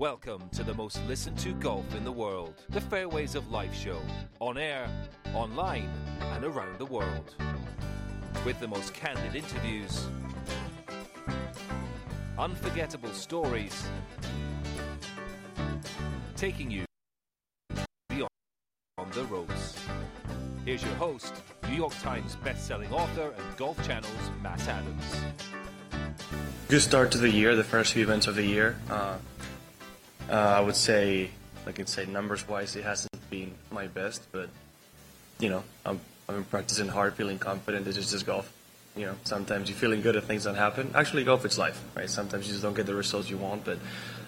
Welcome to the most listened to golf in the world, the Fairways of Life show, on air, online, and around the world. With the most candid interviews, unforgettable stories, taking you beyond the ropes. Here's your host, New York Times best-selling author and Golf Channel's Matt Adams. Good start to the year, the first few events of the year. Uh, uh, I would say, like I can say, numbers-wise, it hasn't been my best, but you know, I'm I've been practicing hard, feeling confident. This is just golf. You know, sometimes you're feeling good and things don't happen. Actually, golf it's life, right? Sometimes you just don't get the results you want, but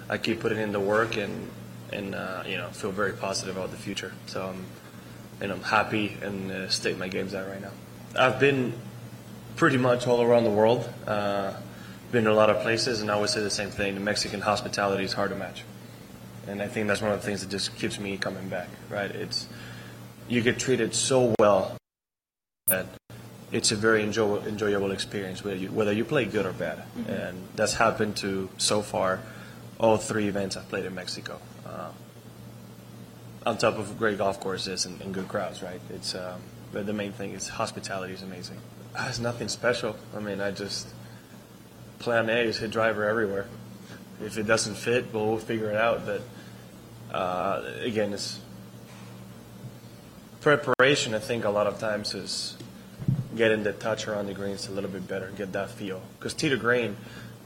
I keep putting in the work and and uh, you know feel very positive about the future. So I'm and I'm happy and uh, state my games at right now. I've been pretty much all around the world. Uh, been to a lot of places, and I always say the same thing: the Mexican hospitality is hard to match and I think that's one of the things that just keeps me coming back. Right? It's you get treated so well that it's a very enjoy, enjoyable experience whether you, whether you play good or bad, mm-hmm. and that's happened to so far all three events I've played in Mexico. Um, on top of great golf courses and, and good crowds, right? It's um, the main thing is hospitality is amazing. It's nothing special. I mean, I just plan A is hit driver everywhere if it doesn't fit, we'll, we'll figure it out. But uh, again, it's preparation. I think a lot of times is getting the touch around the greens a little bit better, get that feel. Because tee to green,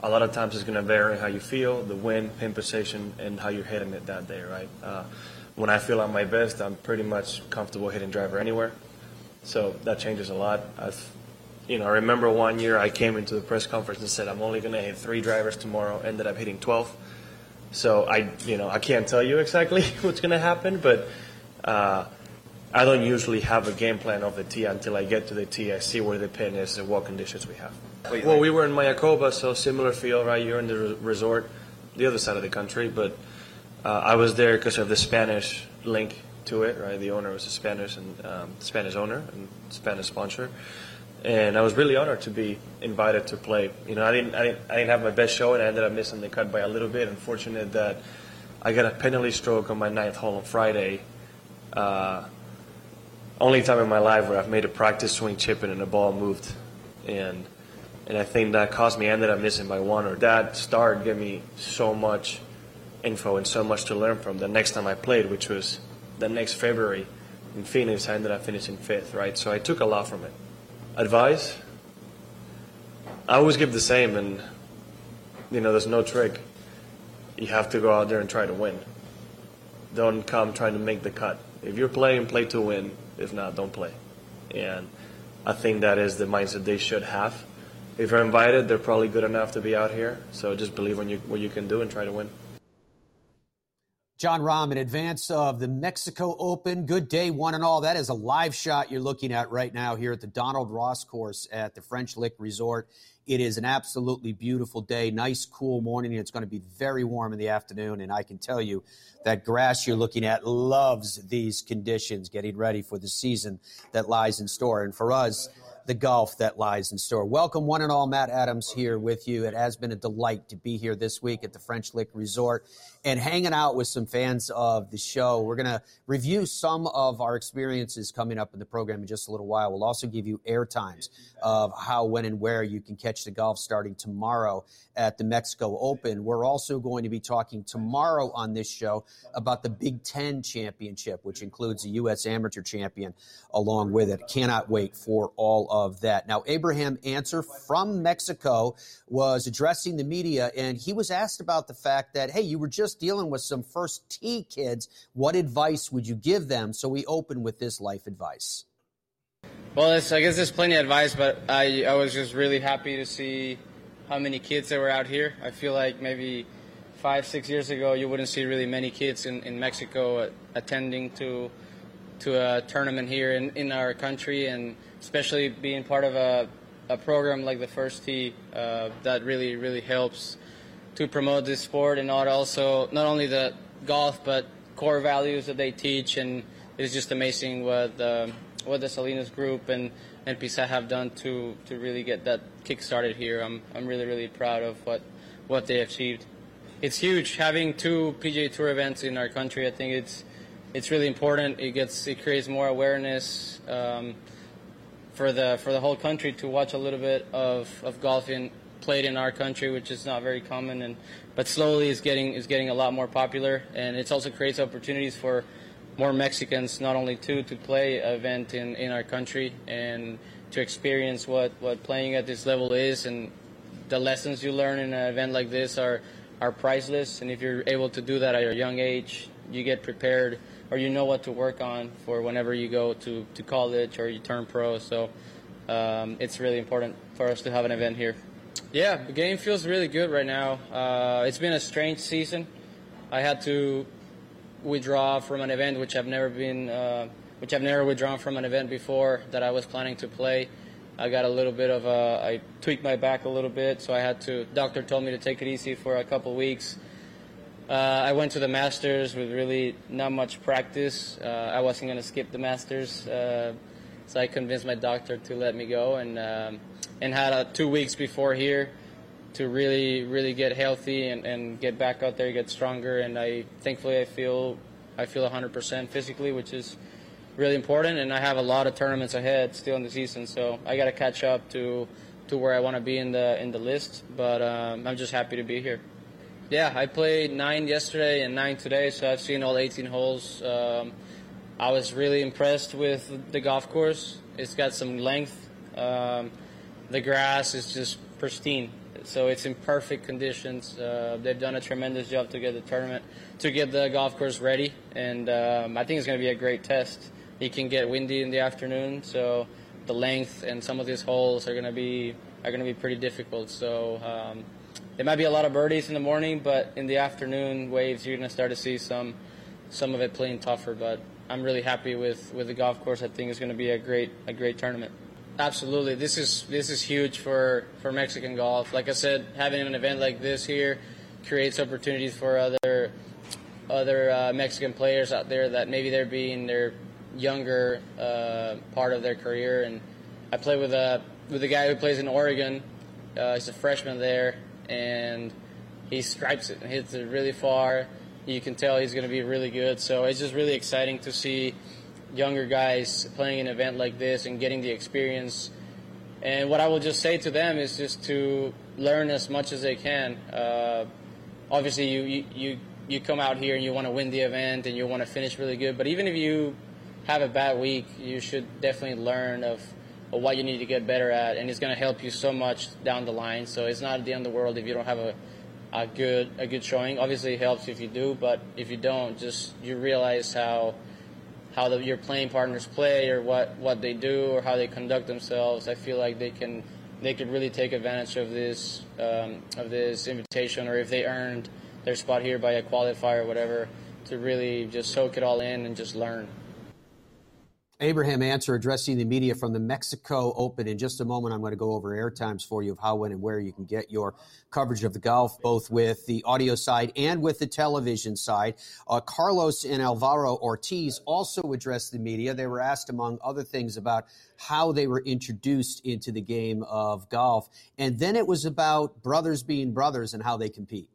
a lot of times is going to vary how you feel, the wind, pin position, and how you're hitting it that day, right? Uh, when I feel at my best, I'm pretty much comfortable hitting driver anywhere. So that changes a lot. I've you know, I remember one year I came into the press conference and said I'm only going to hit three drivers tomorrow. Ended up hitting 12. So I, you know, I can't tell you exactly what's going to happen, but uh, I don't usually have a game plan of the tee until I get to the tee. I see where the pin is and what conditions we have. Well, we were in Mayakoba, so similar feel, right? You're in the resort, the other side of the country, but uh, I was there because of the Spanish link to it, right? The owner was a Spanish and um, Spanish owner and Spanish sponsor and I was really honored to be invited to play. You know, I didn't, I didn't, I didn't have my best show, and I ended up missing the cut by a little bit. Unfortunate that I got a penalty stroke on my ninth hole on Friday. Uh, only time in my life where I've made a practice swing chipping and the ball moved, and and I think that cost me. I ended up missing by one. Or that start gave me so much info and so much to learn from. The next time I played, which was the next February in Phoenix, I ended up finishing fifth. Right, so I took a lot from it advice, I always give the same, and you know, there's no trick. You have to go out there and try to win. Don't come trying to make the cut. If you're playing, play to win. If not, don't play. And I think that is the mindset they should have. If you're invited, they're probably good enough to be out here. So just believe in you, what you can do and try to win. Jon Rahm, in advance of the Mexico Open, good day, one and all. That is a live shot you're looking at right now here at the Donald Ross course at the French Lick Resort. It is an absolutely beautiful day, nice, cool morning. It's going to be very warm in the afternoon, and I can tell you that grass you're looking at loves these conditions, getting ready for the season that lies in store. And for us, the golf that lies in store. Welcome, one and all. Matt Adams here with you. It has been a delight to be here this week at the French Lick Resort and hanging out with some fans of the show. We're going to review some of our experiences coming up in the program in just a little while. We'll also give you air times of how, when, and where you can catch the golf starting tomorrow at the Mexico Open. We're also going to be talking tomorrow on this show about the Big Ten Championship, which includes the U.S. Amateur Champion along with it. Cannot wait for all of that. Now, Abraham Ancer from Mexico was addressing the media, and he was asked about the fact that, hey, you were just dealing with some first tee kids. What advice would you give them? So we open with this life advice. Well, I guess there's plenty of advice, but I, I was just really happy to see how many kids there were out here. I feel like maybe five, six years ago, you wouldn't see really many kids in, in Mexico attending to to a tournament here in, in our country, and especially being part of a, a program like the First Tee uh, that really, really helps to promote this sport and not also not only the golf but core values that they teach and it's just amazing what the, what the Salinas group and and PISA have done to to really get that kick started here. I'm I'm really really proud of what what they achieved. it's huge having two PGA Tour events in our country. I think it's it's really important. It gets it creates more awareness um, for the for the whole country to watch a little bit of, of golfing played in our country, which is not very common, and but slowly is getting is getting a lot more popular, and it also creates opportunities for more Mexicans, not only to to play event in, in our country and to experience what, what playing at this level is, and the lessons you learn in an event like this are are priceless. And if you're able to do that at a young age, you get prepared or you know what to work on for whenever you go to, to college or you turn pro. So um, it's really important for us to have an event here. Yeah, the game feels really good right now. Uh, it's been a strange season. I had to withdraw from an event which I've never been, uh, which I've never withdrawn from an event before that I was planning to play. I got a little bit of a, I tweaked my back a little bit, so I had to. Doctor told me to take it easy for a couple weeks. Uh, I went to the Masters with really not much practice. Uh, I wasn't going to skip the Masters, uh, so I convinced my doctor to let me go, and um, and had two weeks before here to really really get healthy and, and get back out there, get stronger. And I thankfully I feel I feel 100% physically, which is really important. And I have a lot of tournaments ahead still in the season, so I got to catch up to to where I want to be in the in the list. But um, I'm just happy to be here. Yeah, I played nine yesterday and nine today, so I've seen all 18 holes. Um, I was really impressed with the golf course. It's got some length. Um, the grass is just pristine so it's in perfect conditions. Uh, they've done a tremendous job to get the tournament, to get the golf course ready, and um, I think it's going to be a great test. It can get windy in the afternoon, so the length and some of these holes are going to be are going to be pretty difficult. So um, there might be a lot of birdies in the morning, but in the afternoon waves, you're going to start to see some some of it playing tougher. But I'm really happy with, with the golf course. I think it's going to be a great a great tournament. Absolutely, this is this is huge for, for Mexican golf. Like I said, having an event like this here creates opportunities for other other uh, Mexican players out there that maybe they're being their younger uh, part of their career. And I play with a with a guy who plays in Oregon. Uh, he's a freshman there, and he stripes it and hits it really far. You can tell he's going to be really good. So it's just really exciting to see younger guys playing an event like this and getting the experience. And what I will just say to them is just to learn as much as they can. Uh, obviously, you, you, you, come out here and you want to win the event and you want to finish really good. But even if you have a bad week, you should definitely learn of, of what you need to get better at. And it's going to help you so much down the line. So it's not the end of the world if you don't have a, a good a good showing. Obviously, it helps if you do, but if you don't, just you realize how how the, your playing partners play or what, what they do or how they conduct themselves, I feel like they can they could really take advantage of this um, of this invitation, or if they earned their spot here by a qualifier or whatever, to really just soak it all in and just learn. Abraham Ancer addressing the media from the Mexico Open. In just a moment, I'm going to go over air times for you of how, when, and where you can get your coverage of the golf, both with the audio side and with the television side. Uh, Carlos and Alvaro Ortiz also addressed the media. They were asked, among other things, about how they were introduced into the game of golf. And then it was about brothers being brothers and how they compete.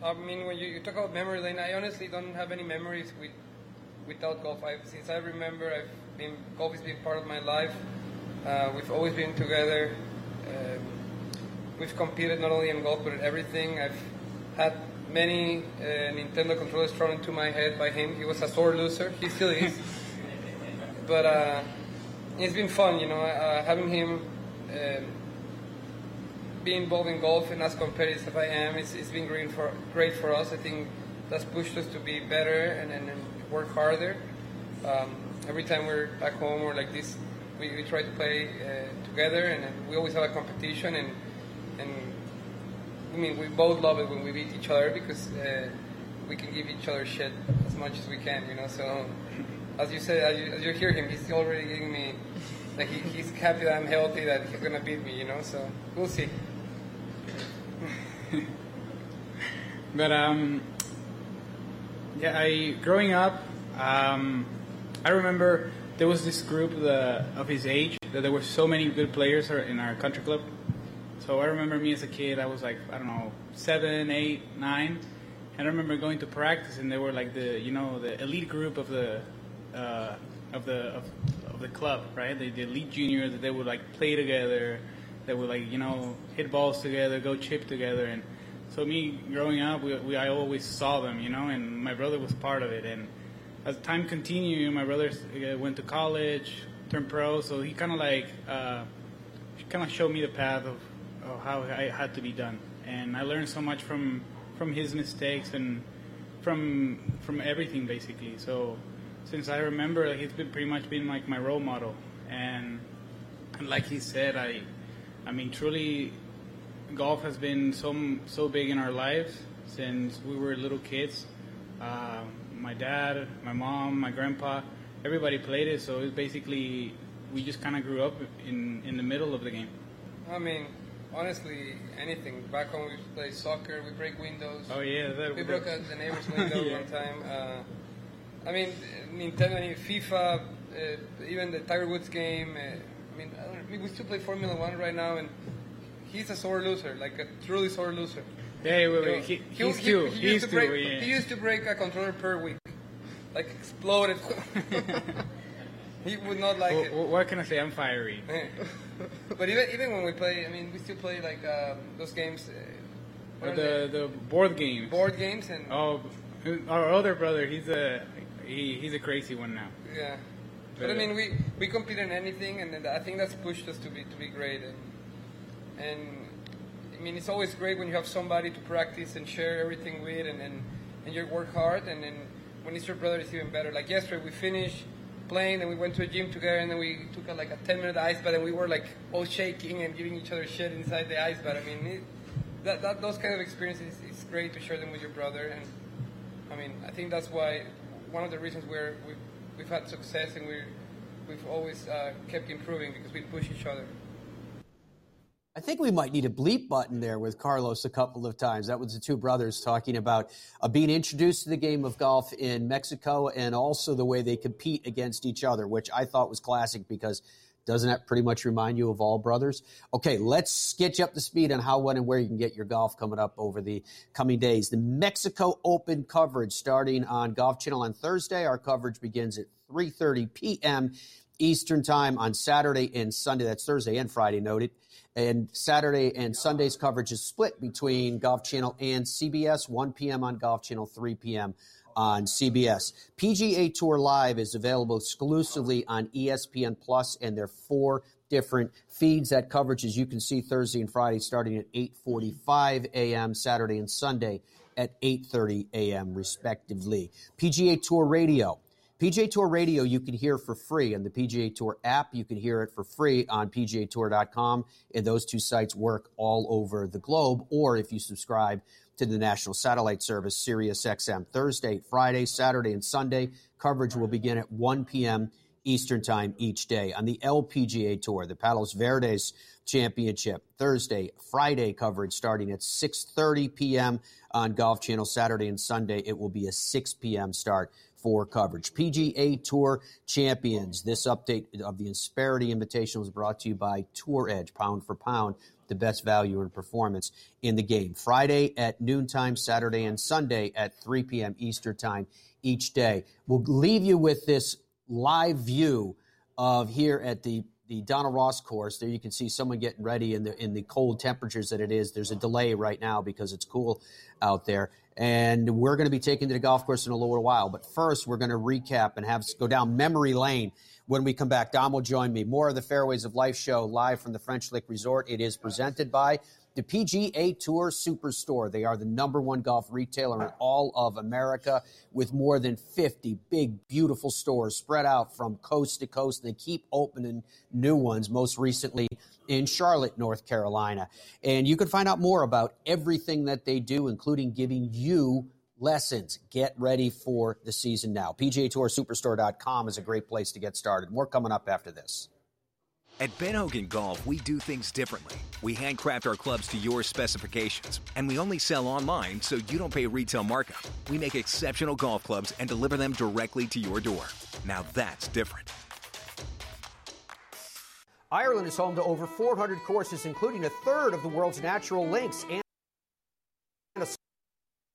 I mean, when you, you talk about memory lane, I honestly don't have any memories with without golf. I've, since I remember, I've been golf has been part of my life. Uh, we've always been together. Um, we've competed not only in golf but in everything. I've had many uh, Nintendo controllers thrown into my head by him. He was a sore loser. He still is. but uh, it's been fun, you know, uh, having him um, be involved in golf and as competitive as I am. It's, it's been great for great for us. I think that's pushed us to be better and, and, and work harder. Um, every time we're back home or like this, we, we try to play uh, together, and, we always have a competition. And and I mean, we both love it when we beat each other because uh, we can give each other shit as much as we can, you know. So as you said, as you, as you hear him, he's already giving me like he, he's happy that I'm healthy, that he's gonna beat me, you know. So we'll see. but um, yeah, I growing up, um, I remember there was this group the, of his age that there were so many good players in our country club. So I remember me as a kid, I was like, I don't know, seven, eight, nine. And I remember going to practice, and they were like the, you know, the elite group of the, uh, of the, of, of the club, right? The, the elite juniors that they would like play together, they would like, you know, hit balls together, go chip together, and so me growing up, we, we I always saw them, you know, and my brother was part of it. And as time continued, my brother uh, went to college, turned pro, so he kind of like uh, kind of showed me the path of, of how I had to be done. And I learned so much from from his mistakes and from from everything basically. So since I remember, he's been pretty much been like my role model. And, and like he said, I I mean truly golf has been so so big in our lives since we were little kids. Uh, my dad, my mom, my grandpa, everybody played it. So it's basically we just kind of grew up in in the middle of the game. I mean, honestly, anything. Back home, we play soccer. We break windows. Oh yeah, that, we broke out the neighbor's window yeah. one time. Uh, I mean, Nintendo, I mean, FIFA, uh, even the Tiger Woods game. Uh, I mean, I mean, we still play Formula One right now, and he's a sore loser, like a truly sore loser. Yeah, wait, wait. He, he's he, he, he, he used to, break, yeah. he used to break a controller per week, like exploded. he would not like well, it. What can I say? I'm fiery. but even even when we play, I mean, we still play like um, those games. Uh, the the board games. Board games and. Oh, our other brother, he's a he, he's a crazy one now. Yeah. But I mean, we, we compete in anything, and I think that's pushed us to be to be great. And and I mean, it's always great when you have somebody to practice and share everything with, and and, and you work hard. And then when it's your brother, it's even better. Like yesterday, we finished playing, and we went to a gym together, and then we took a, like a 10 minute ice bath, and we were like all shaking and giving each other shit inside the ice bath. I mean, it, that, that those kind of experiences, it's great to share them with your brother. And I mean, I think that's why one of the reasons we're, we've, we've had success and we're, we've always uh, kept improving because we push each other. I think we might need a bleep button there with Carlos a couple of times. That was the two brothers talking about uh, being introduced to the game of golf in Mexico and also the way they compete against each other, which I thought was classic because doesn't that pretty much remind you of all brothers? Okay, let's get you up to speed on how, when, and where you can get your golf coming up over the coming days. The Mexico Open coverage starting on Golf Channel on Thursday. Our coverage begins at 3.30 p.m. Eastern Time on Saturday and Sunday. That's Thursday and Friday, noted. And Saturday and Sunday's coverage is split between Golf Channel and CBS, 1 p.m. on Golf Channel, 3 p.m. on CBS. PGA Tour Live is available exclusively on ESPN Plus, and there are four different feeds. That coverage, as you can see, Thursday and Friday starting at 8:45 a.m. Saturday and Sunday at 8:30 a.m. respectively. PGA Tour Radio PGA Tour Radio you can hear for free on the PGA Tour app. You can hear it for free on PGAtour.com. And those two sites work all over the globe. Or if you subscribe to the national satellite service, Sirius XM, Thursday, Friday, Saturday, and Sunday, coverage will begin at 1 p.m. Eastern Time each day. On the LPGA Tour, the Palos Verdes Championship, Thursday, Friday coverage starting at 6.30 p.m. on Golf Channel. Saturday and Sunday, it will be a 6 p.m. start for coverage. PGA Tour Champions. This update of the Insperity Invitation was brought to you by Tour Edge, pound for pound, the best value and performance in the game. Friday at noontime, Saturday and Sunday at 3 p.m. Eastern Time each day. We'll leave you with this live view of here at the the Donald Ross course. There you can see someone getting ready in the in the cold temperatures that it is. There's a delay right now because it's cool out there. And we're going to be taking to the golf course in a little while. But first, we're going to recap and have go down memory lane when we come back. Dom will join me. More of the Fairways of Life show live from the French Lick Resort. It is presented by the PGA Tour Superstore. They are the number one golf retailer in all of America with more than 50 big, beautiful stores spread out from coast to coast. They keep opening new ones, most recently in Charlotte, North Carolina. And you can find out more about everything that they do, including giving you lessons. Get ready for the season now. PGA Tour Superstore.com is a great place to get started. More coming up after this. At Ben Hogan Golf, we do things differently. We handcraft our clubs to your specifications, and we only sell online so you don't pay retail markup. We make exceptional golf clubs and deliver them directly to your door. Now that's different. Ireland is home to over 400 courses, including a third of the world's natural links and a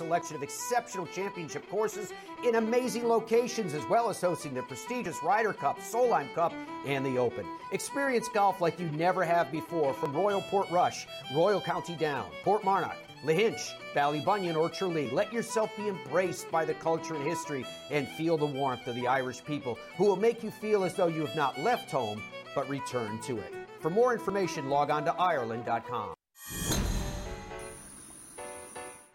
selection of exceptional championship courses in amazing locations, as well as hosting the prestigious Ryder Cup, Solheim Cup, and the Open. Experience golf like you never have before from Royal Portrush, Royal County Down, Port Portmarnock, Lahinch, Ballybunion, or Tralee. Let yourself be embraced by the culture and history and feel the warmth of the Irish people who will make you feel as though you have not left home but return to it. For more information, log on to Ireland.com.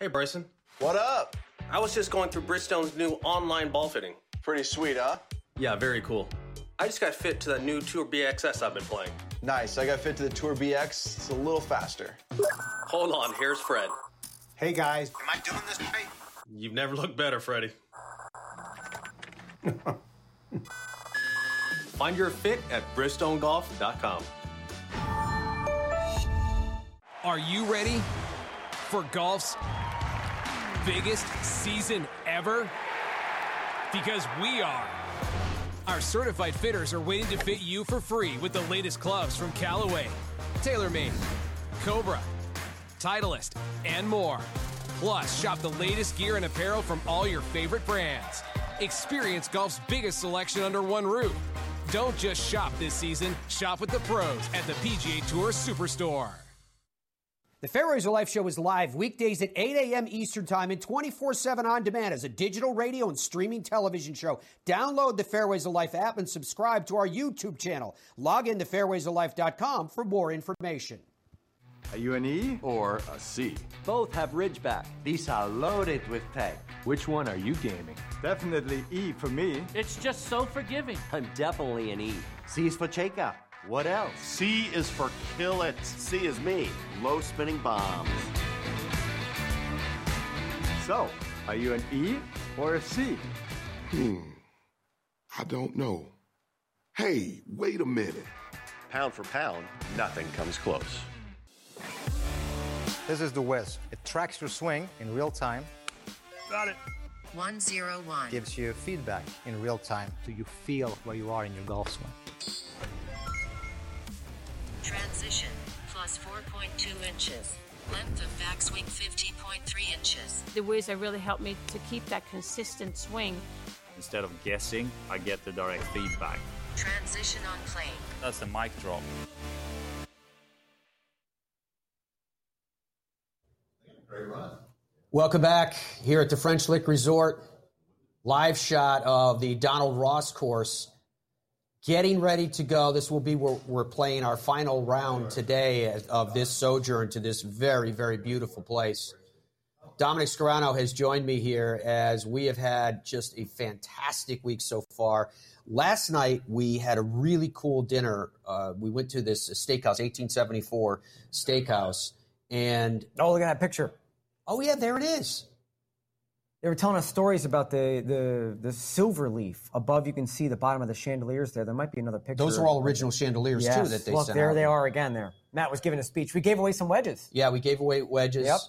Hey, Bryson. What up? I was just going through Bridgestone's new online ball fitting. Pretty sweet, huh? Yeah, very cool. I just got fit to that new Tour BXS I've been playing. Nice. I got fit to the Tour BX. It's a little faster. Hold on, here's Fred. Hey guys, am I doing this right? You've never looked better, Freddie. Find your fit at BridgestoneGolf.com. Are you ready for golf's biggest season ever? Because we are. Our certified fitters are waiting to fit you for free with the latest clubs from Callaway, TaylorMade, Cobra, Titleist, and more. Plus, shop the latest gear and apparel from all your favorite brands. Experience golf's biggest selection under one roof. Don't just shop this season, shop with the pros at the PGA Tour Superstore. The Fairways of Life show is live weekdays at 8 a.m. Eastern Time and 24 7 on demand as a digital radio and streaming television show. Download the Fairways of Life app and subscribe to our YouTube channel. Log in to fairwaysoflife.com for more information. Are you an E or a C? Both have Ridgeback. These are loaded with tech. Which one are you gaming? Definitely E for me. It's just so forgiving. I'm definitely an E. C is for Cheka. What else? C is for kill it. C is me. Low spinning bombs. So, are you an E or a C? Hmm. I don't know. Hey, wait a minute. Pound for pound, nothing comes close. This is the Wiz. It tracks your swing in real time. Got it. 101. Gives you feedback in real time so you feel where you are in your golf swing. Transition, plus 4.2 inches. Length of backswing, 50.3 inches. The Whizzer really helped me to keep that consistent swing. Instead of guessing, I get the direct feedback. Transition on plane. That's the mic drop. Welcome back here at the French Lick Resort. Live shot of the Donald Ross course. Getting ready to go. This will be where we're playing our final round today of this sojourn to this very, very beautiful place. Dominic Scarano has joined me here as we have had just a fantastic week so far. Last night we had a really cool dinner. Uh, we went to this steakhouse, 1874 Steakhouse, and oh, look at that picture! Oh yeah, there it is. They were telling us stories about the, the the silver leaf above. You can see the bottom of the chandeliers there. There might be another picture. Those are all original chandeliers yes. too that they Look, sent there out. they are again. There, Matt was giving a speech. We gave away some wedges. Yeah, we gave away wedges. Yep.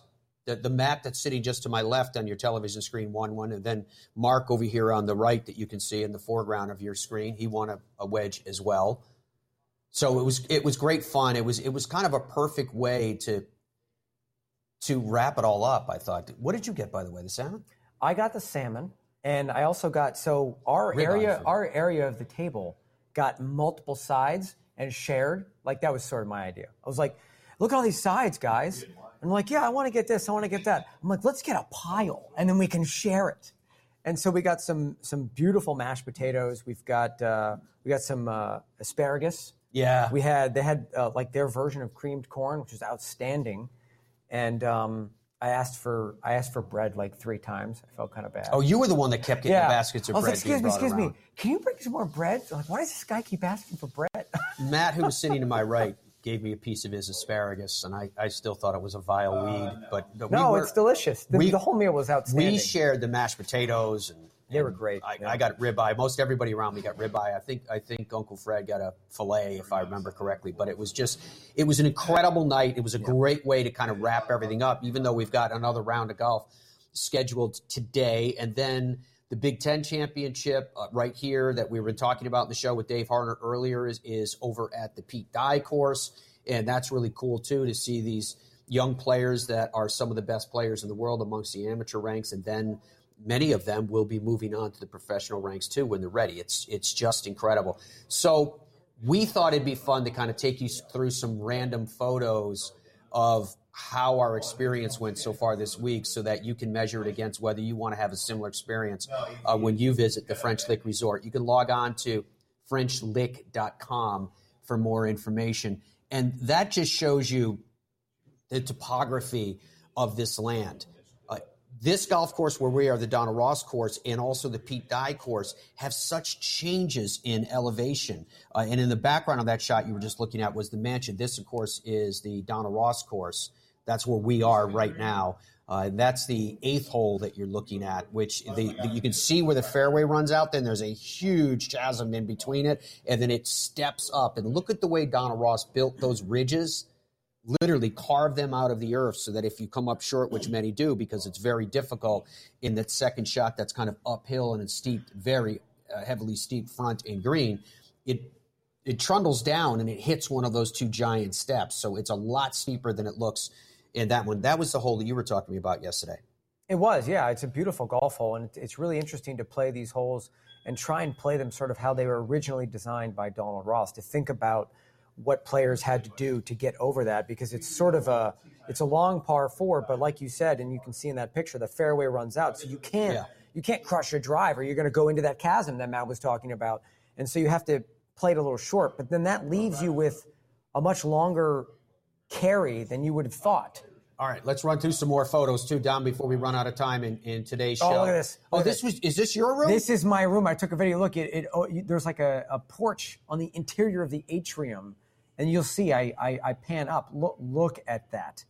The, the Matt that's sitting just to my left on your television screen won one, and then Mark over here on the right that you can see in the foreground of your screen, he won a, a wedge as well. So it was it was great fun. It was it was kind of a perfect way to to wrap it all up. I thought. What did you get by the way? The salmon. I got the salmon, and I also got so our Rib area our area of the table got multiple sides and shared. Like that was sort of my idea. I was like, look at all these sides, guys. I'm like, yeah, I want to get this, I want to get that. I'm like, let's get a pile, and then we can share it. And so we got some some beautiful mashed potatoes. We've got uh, we got some uh, asparagus. Yeah. We had they had uh, like their version of creamed corn, which was outstanding. And um, I asked for I asked for bread like three times. I felt kind of bad. Oh, you were the one that kept getting the baskets of I was bread. like, excuse me, brought excuse me. Can you bring some more bread? I'm like, why does this guy keep asking for bread? Matt, who was sitting to my right, gave me a piece of his asparagus, and I, I still thought it was a vile weed. But, but no, we were, it's delicious. The, we- the whole meal was outstanding. We shared the mashed potatoes, and they were great. I, I got ribeye. Most everybody around me got ribeye. I think I think Uncle Fred got a fillet, if I remember correctly. But it was just it was an incredible night. It was a great way to kind of wrap everything up. Even though we've got another round of golf scheduled today, and then The Big Ten championship uh, right here that we were talking about in the show with Dave Harner earlier is, is over at the Pete Dye course. And that's really cool, too, to see these young players that are some of the best players in the world amongst the amateur ranks. And then many of them will be moving on to the professional ranks, too, when they're ready. It's, it's just incredible. So we thought it'd be fun to kind of take you through some random photos of how our experience went so far this week so that you can measure it against whether you want to have a similar experience uh, when you visit the French Lick Resort. You can log on to FrenchLick.com for more information. And that just shows you the topography of this land. This golf course where we are, the Donald Ross course, and also the Pete Dye course, have such changes in elevation. Uh, and in the background of that shot you were just looking at was the mansion. This, of course, is the Donald Ross course. That's where we are right now. Uh, that's the eighth hole that you're looking at, which the, the, you can see where the fairway runs out. Then there's a huge chasm in between it, and then it steps up. And look at the way Donald Ross built those ridges literally carve them out of the earth so that if you come up short, which many do because it's very difficult in that second shot that's kind of uphill and it's steep, very uh, heavily steep front and green, it it trundles down and it hits one of those two giant steps. So it's a lot steeper than it looks in that one. That was the hole that you were talking to me about yesterday. It was, yeah. It's a beautiful golf hole, and it's really interesting to play these holes and try and play them sort of how they were originally designed by Donald Ross. To think about what players had to do to get over that because it's sort of a it's a long par four, but like you said, and you can see in that picture, the fairway runs out, so you can't yeah. you can't crush your drive, or you're going to go into that chasm that Matt was talking about, and so you have to play it a little short. But then that leaves you with a much longer carry than you would have thought. All right, let's run through some more photos too, Don, before we run out of time in, in today's oh, show. Oh, look at this! Look oh, this was is this your room? This is my room. I took a video. Look, it, it oh, there's like a, a porch on the interior of the atrium and you'll see I, I, I pan up. Look, look at that.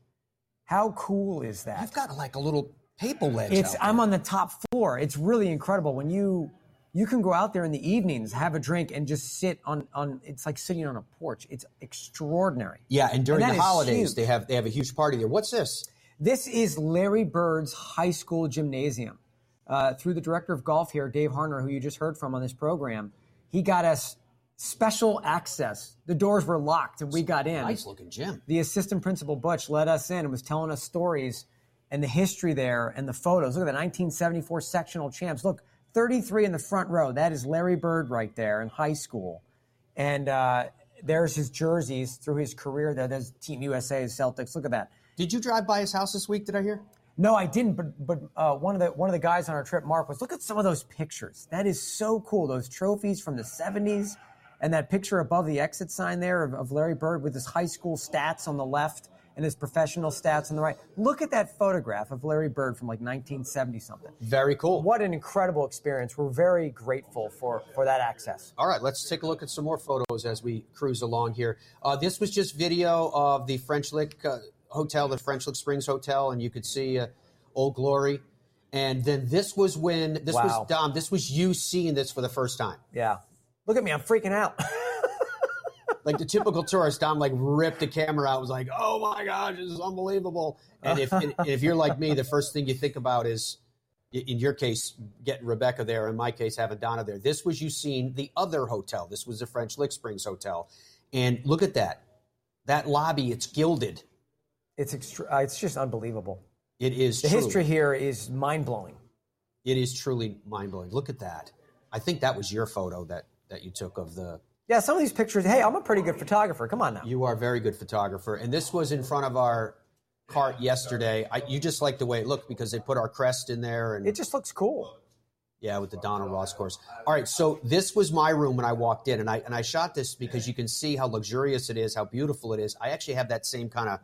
How cool is that? You've got like a little paper ledge. It's I'm on the top floor. It's really incredible when you you can go out there in the evenings, have a drink, and just sit on on. It's like sitting on a porch. It's extraordinary. Yeah, and during and the holidays, they have they have a huge party there. What's this? This is Larry Bird's high school gymnasium. Uh, through the director of golf here, Dave Harner, who you just heard from on this program, he got us special access. The doors were locked and we got in. Nice looking gym. The assistant principal Butch let us in and was telling us stories and the history there and the photos. Look at the 1974 sectional champs. Look, 33 in the front row. That is Larry Bird right there in high school. And uh, there's his jerseys through his career there. There's Team USA, Celtics. Look at that. Did you drive by his house this week? Did I hear? No, I didn't. But but uh, one of the one of the guys on our trip, Mark, was look at some of those pictures. That is so cool. Those trophies from the 70s and that picture above the exit sign there of, of, Larry Bird with his high school stats on the left and his professional stats on the right. Look at that photograph of Larry Bird from like 1970 something. Very cool. What an incredible experience. We're very grateful for, for that access. All right, let's take a look at some more photos as we cruise along here. Uh, this was just video of the French Lick uh, Hotel, the French Lick Springs Hotel, and you could see uh, Old Glory. And then this was when this wow. was Dom. This was you seeing this for the first time. Yeah, Look at me, I'm freaking out. like the typical tourist, Dom like ripped the camera out, was like, "Oh my gosh, this is unbelievable." And if and if you're like me, the first thing you think about is, in your case, getting Rebecca there. In my case, having Donna there. This was you seeing the other hotel. This was the French Lick Springs Hotel, and look at that, that lobby. It's gilded. It's extra- uh, It's just unbelievable. It is. The truly. history here is mind blowing. It is truly mind blowing. Look at that. I think that was your photo that that you took of the. Yeah, some of these pictures. Hey, I'm a pretty good photographer. Come on now. You are a very good photographer, and this was in front of our cart yesterday. I, you just like the way it looked because they put our crest in there, and it just looks cool. Yeah, with the Donald Ross course. All right, so this was my room when I walked in, and I and I shot this because you can see how luxurious it is, how beautiful it is. I actually have that same kind of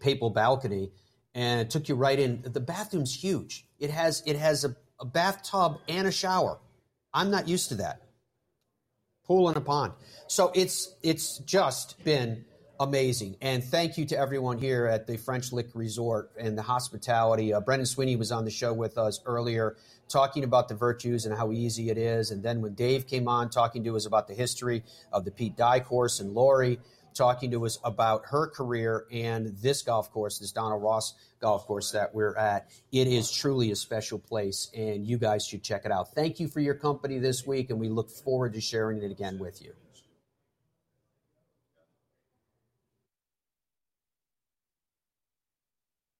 papal balcony, and it took you right in. The bathroom's huge. It has it has a, a bathtub and a shower. I'm not used to that pool and a pond. So it's it's just been amazing. And thank you to everyone here at the French Lick Resort and the hospitality. Uh, Brendan Sweeney was on the show with us earlier talking about the virtues and how easy it is. And then when Dave came on talking to us about the history of the Pete Dye course and Lori, talking to us about her career and this golf course, this Donald Ross golf course that we're at. It is truly a special place, and you guys should check it out. Thank you for your company this week, and we look forward to sharing it again with you.